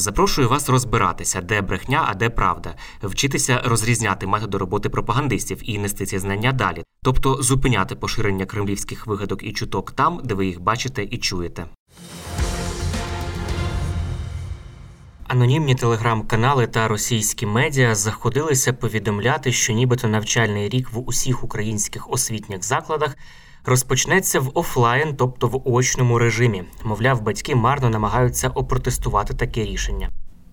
Запрошую вас розбиратися, де брехня, а де правда, вчитися розрізняти методи роботи пропагандистів і нести ці знання далі, тобто зупиняти поширення кремлівських вигадок і чуток там, де ви їх бачите і чуєте. Анонімні телеграм-канали та російські медіа заходилися повідомляти, що нібито навчальний рік в усіх українських освітніх закладах розпочнеться в офлайн, тобто в очному режимі. Мовляв, батьки марно намагаються опротестувати таке рішення.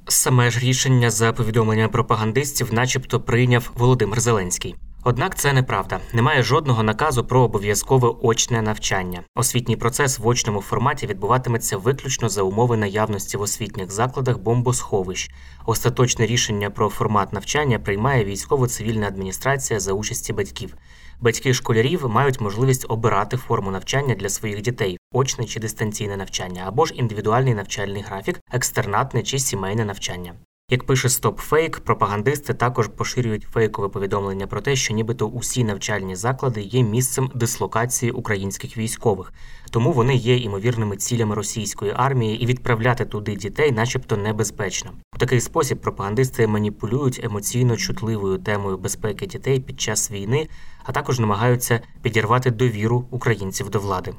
Саме ж рішення за повідомленням пропагандистів, начебто, прийняв Володимир Зеленський. Однак це неправда. Немає жодного наказу про обов'язкове очне навчання. Освітній процес в очному форматі відбуватиметься виключно за умови наявності в освітніх закладах бомбосховищ. Остаточне рішення про формат навчання приймає військово-цивільна адміністрація за участі батьків. Батьки школярів мають можливість обирати форму навчання для своїх дітей очне чи дистанційне навчання, або ж індивідуальний навчальний графік, екстернатне чи сімейне навчання. Як пише StopFake, пропагандисти також поширюють фейкове повідомлення про те, що нібито усі навчальні заклади є місцем дислокації українських військових, тому вони є імовірними цілями російської армії, і відправляти туди дітей, начебто, небезпечно. У такий спосіб пропагандисти маніпулюють емоційно чутливою темою безпеки дітей під час війни, а також намагаються підірвати довіру українців до влади.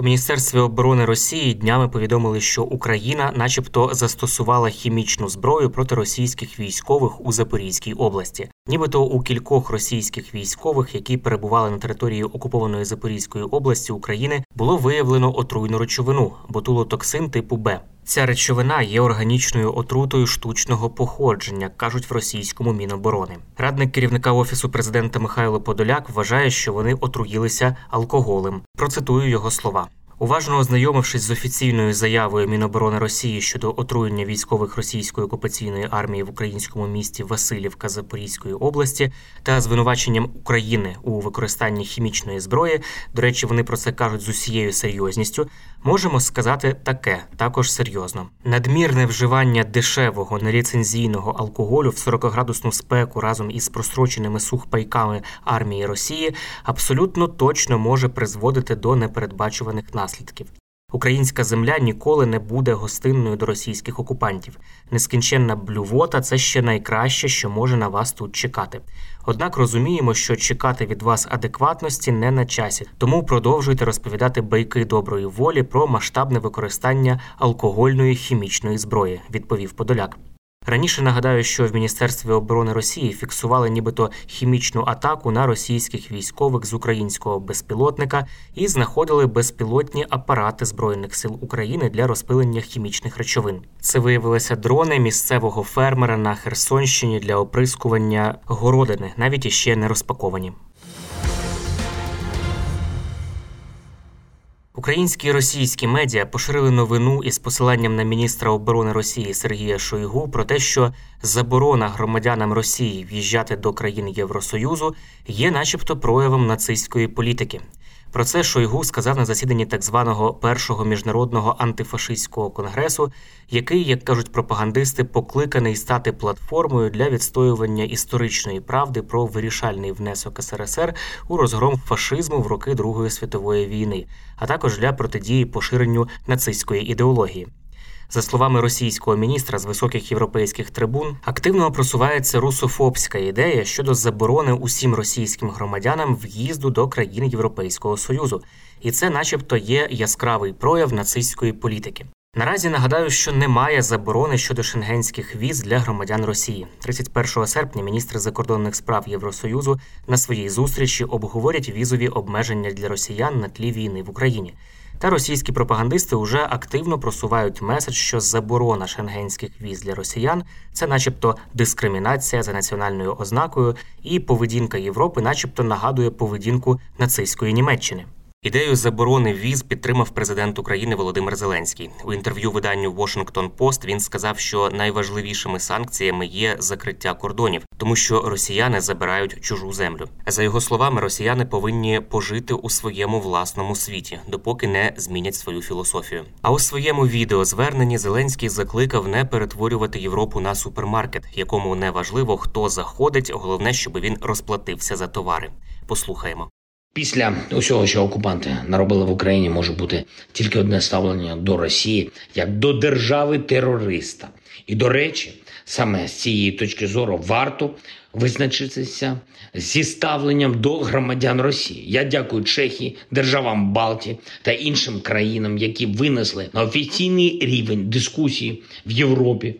У Міністерстві оборони Росії днями повідомили, що Україна, начебто, застосувала хімічну зброю проти російських військових у Запорізькій області. Нібито у кількох російських військових, які перебували на території окупованої Запорізької області України, було виявлено отруйну речовину ботулотоксин типу Б. Ця речовина є органічною отрутою штучного походження, кажуть в російському міноборони. Радник керівника офісу президента Михайло Подоляк вважає, що вони отруїлися алкоголем. Процитую його слова. Уважно ознайомившись з офіційною заявою Міноборони Росії щодо отруєння військових російської окупаційної армії в українському місті Васильівка Запорізької області та звинуваченням України у використанні хімічної зброї, до речі, вони про це кажуть з усією серйозністю. Можемо сказати таке, також серйозно. Надмірне вживання дешевого неліцензійного алкоголю в 40-градусну спеку разом із простроченими сухпайками армії Росії абсолютно точно може призводити до непередбачуваних наслідків. Українська земля ніколи не буде гостинною до російських окупантів. Нескінченна блювота це ще найкраще, що може на вас тут чекати. Однак розуміємо, що чекати від вас адекватності не на часі, тому продовжуйте розповідати байки доброї волі про масштабне використання алкогольної хімічної зброї, відповів Подоляк. Раніше нагадаю, що в Міністерстві оборони Росії фіксували нібито хімічну атаку на російських військових з українського безпілотника і знаходили безпілотні апарати збройних сил України для розпилення хімічних речовин. Це виявилися дрони місцевого фермера на Херсонщині для оприскування городини, навіть іще не розпаковані. Українські і російські медіа поширили новину із посиланням на міністра оборони Росії Сергія Шойгу про те, що заборона громадянам Росії в'їжджати до країн Євросоюзу є, начебто, проявом нацистської політики. Про це Шойгу сказав на засіданні так званого першого міжнародного антифашистського конгресу, який, як кажуть пропагандисти, покликаний стати платформою для відстоювання історичної правди про вирішальний внесок СРСР у розгром фашизму в роки Другої світової війни, а також для протидії поширенню нацистської ідеології. За словами російського міністра з високих європейських трибун, активно просувається русофобська ідея щодо заборони усім російським громадянам в'їзду до країн Європейського союзу, і це, начебто, є яскравий прояв нацистської політики. Наразі нагадаю, що немає заборони щодо шенгенських віз для громадян Росії. 31 серпня міністри закордонних справ Євросоюзу на своїй зустрічі обговорять візові обмеження для росіян на тлі війни в Україні. Та російські пропагандисти вже активно просувають меседж, що заборона шенгенських віз для росіян це, начебто, дискримінація за національною ознакою, і поведінка Європи, начебто, нагадує поведінку нацистської Німеччини. Ідею заборони віз підтримав президент України Володимир Зеленський у інтерв'ю виданню Washington Post Він сказав, що найважливішими санкціями є закриття кордонів, тому що росіяни забирають чужу землю. За його словами, росіяни повинні пожити у своєму власному світі, допоки не змінять свою філософію. А у своєму відео зверненні Зеленський закликав не перетворювати Європу на супермаркет, якому не важливо хто заходить, головне, щоб він розплатився за товари. Послухаємо. Після усього, що окупанти наробили в Україні, може бути тільки одне ставлення до Росії як до держави терориста. І до речі, саме з цієї точки зору варто визначитися зі ставленням до громадян Росії. Я дякую Чехії, державам Балтії та іншим країнам, які винесли на офіційний рівень дискусії в Європі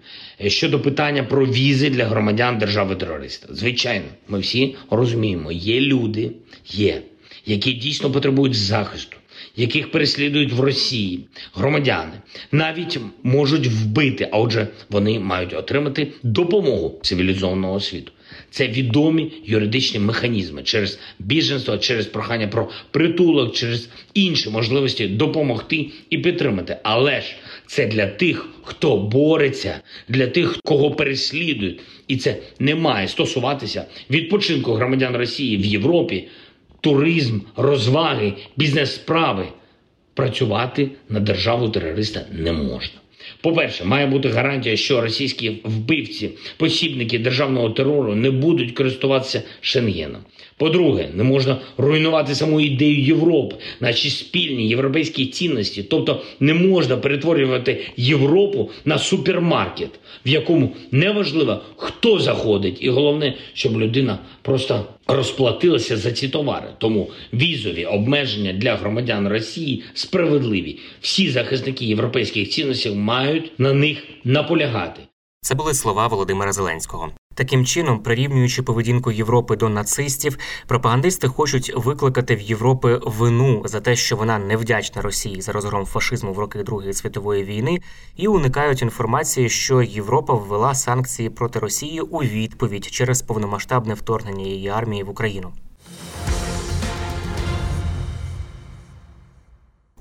щодо питання про візи для громадян держави терориста. Звичайно, ми всі розуміємо, є люди, є які дійсно потребують захисту, яких переслідують в Росії громадяни, навіть можуть вбити, а отже, вони мають отримати допомогу цивілізованого світу. Це відомі юридичні механізми через біженство, через прохання про притулок, через інші можливості допомогти і підтримати. Але ж це для тих, хто бореться, для тих, кого переслідують, і це не має стосуватися відпочинку громадян Росії в Європі туризм, розваги, бізнес-справи. Працювати на державу терориста не можна. По-перше, має бути гарантія, що російські вбивці, посібники державного терору не будуть користуватися Шенгеном. По-друге, не можна руйнувати саму ідею Європи, наші спільні європейські цінності. Тобто не можна перетворювати Європу на супермаркет, в якому неважливо, хто заходить, і головне, щоб людина просто розплатилася за ці товари. Тому візові обмеження для громадян Росії справедливі. Всі захисники європейських цінностей мають на них наполягати. Це були слова Володимира Зеленського. Таким чином, прирівнюючи поведінку Європи до нацистів, пропагандисти хочуть викликати в Європи вину за те, що вона невдячна Росії за розгром фашизму в роки Другої світової війни, і уникають інформації, що Європа ввела санкції проти Росії у відповідь через повномасштабне вторгнення її армії в Україну.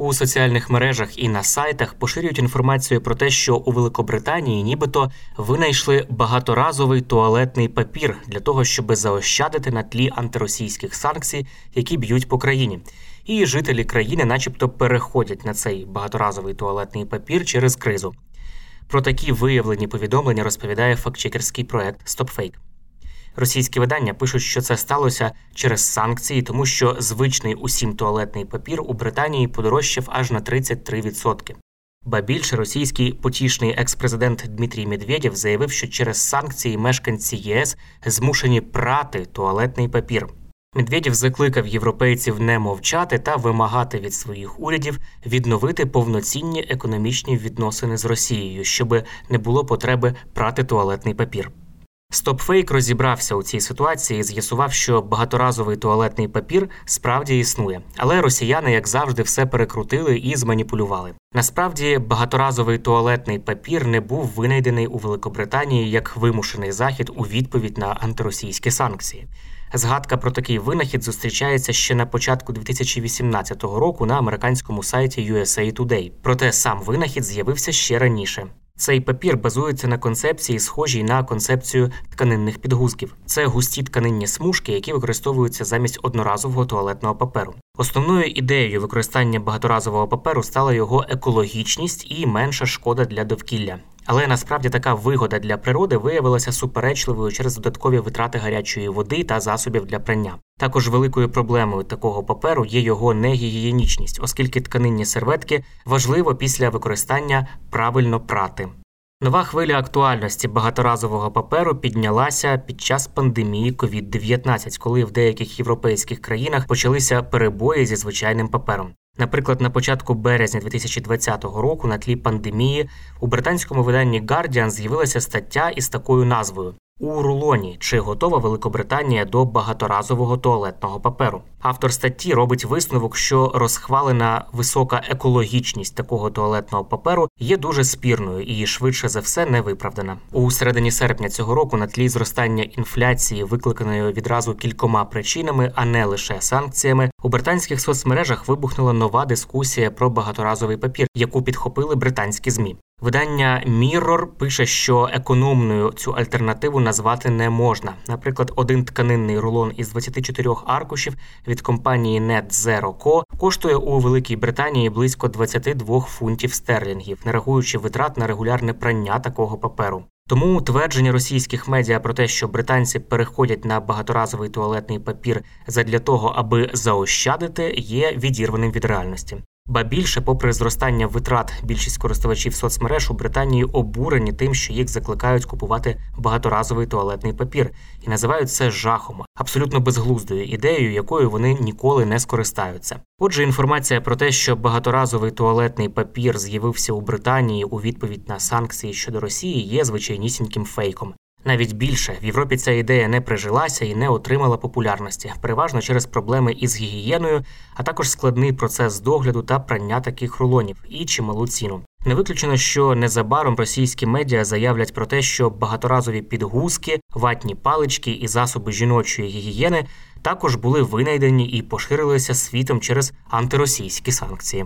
У соціальних мережах і на сайтах поширюють інформацію про те, що у Великобританії нібито винайшли багаторазовий туалетний папір для того, щоб заощадити на тлі антиросійських санкцій, які б'ють по країні. І жителі країни, начебто, переходять на цей багаторазовий туалетний папір через кризу. Про такі виявлені повідомлення розповідає фактчекерський проект StopFake. Російські видання пишуть, що це сталося через санкції, тому що звичний усім туалетний папір у Британії подорожчав аж на 33%. Ба більше російський потішний екс-президент Дмитрій Медведєв заявив, що через санкції мешканці ЄС змушені прати туалетний папір. Медведєв закликав європейців не мовчати та вимагати від своїх урядів відновити повноцінні економічні відносини з Росією, щоб не було потреби прати туалетний папір. Стопфейк розібрався у цій ситуації і з'ясував, що багаторазовий туалетний папір справді існує, але росіяни, як завжди, все перекрутили і зманіпулювали. Насправді, багаторазовий туалетний папір не був винайдений у Великобританії як вимушений захід у відповідь на антиросійські санкції. Згадка про такий винахід зустрічається ще на початку 2018 року на американському сайті USA Today. Проте сам винахід з'явився ще раніше. Цей папір базується на концепції, схожій на концепцію тканинних підгузків. Це густі тканинні смужки, які використовуються замість одноразового туалетного паперу. Основною ідеєю використання багаторазового паперу стала його екологічність і менша шкода для довкілля. Але насправді така вигода для природи виявилася суперечливою через додаткові витрати гарячої води та засобів для прання. Також великою проблемою такого паперу є його негігієнічність, оскільки тканинні серветки важливо після використання правильно прати. Нова хвиля актуальності багаторазового паперу піднялася під час пандемії COVID-19, коли в деяких європейських країнах почалися перебої зі звичайним папером. Наприклад, на початку березня 2020 року на тлі пандемії у британському виданні Guardian з'явилася стаття із такою назвою у рулоні чи готова Великобританія до багаторазового туалетного паперу. Автор статті робить висновок, що розхвалена висока екологічність такого туалетного паперу є дуже спірною і швидше за все не виправдана. У середині серпня цього року на тлі зростання інфляції, викликаної відразу кількома причинами, а не лише санкціями, у британських соцмережах вибухнула нова дискусія про багаторазовий папір, яку підхопили британські змі. Видання Mirror пише, що економною цю альтернативу назвати не можна. Наприклад, один тканинний рулон із 24 аркушів від компанії Net Zero Co. коштує у Великій Британії близько 22 фунтів стерлінгів, не рахуючи витрат на регулярне прання такого паперу. Тому твердження російських медіа про те, що британці переходять на багаторазовий туалетний папір задля того, аби заощадити, є відірваним від реальності. Ба більше, попри зростання витрат, більшість користувачів соцмереж у Британії обурені тим, що їх закликають купувати багаторазовий туалетний папір, і називають це жахом, абсолютно безглуздою ідеєю, якою вони ніколи не скористаються. Отже, інформація про те, що багаторазовий туалетний папір з'явився у Британії у відповідь на санкції щодо Росії, є звичайнісіньким фейком. Навіть більше в Європі ця ідея не прижилася і не отримала популярності, переважно через проблеми із гігієною, а також складний процес догляду та прання таких рулонів і чималу ціну. Не виключено, що незабаром російські медіа заявлять про те, що багаторазові підгузки, ватні палички і засоби жіночої гігієни також були винайдені і поширилися світом через антиросійські санкції.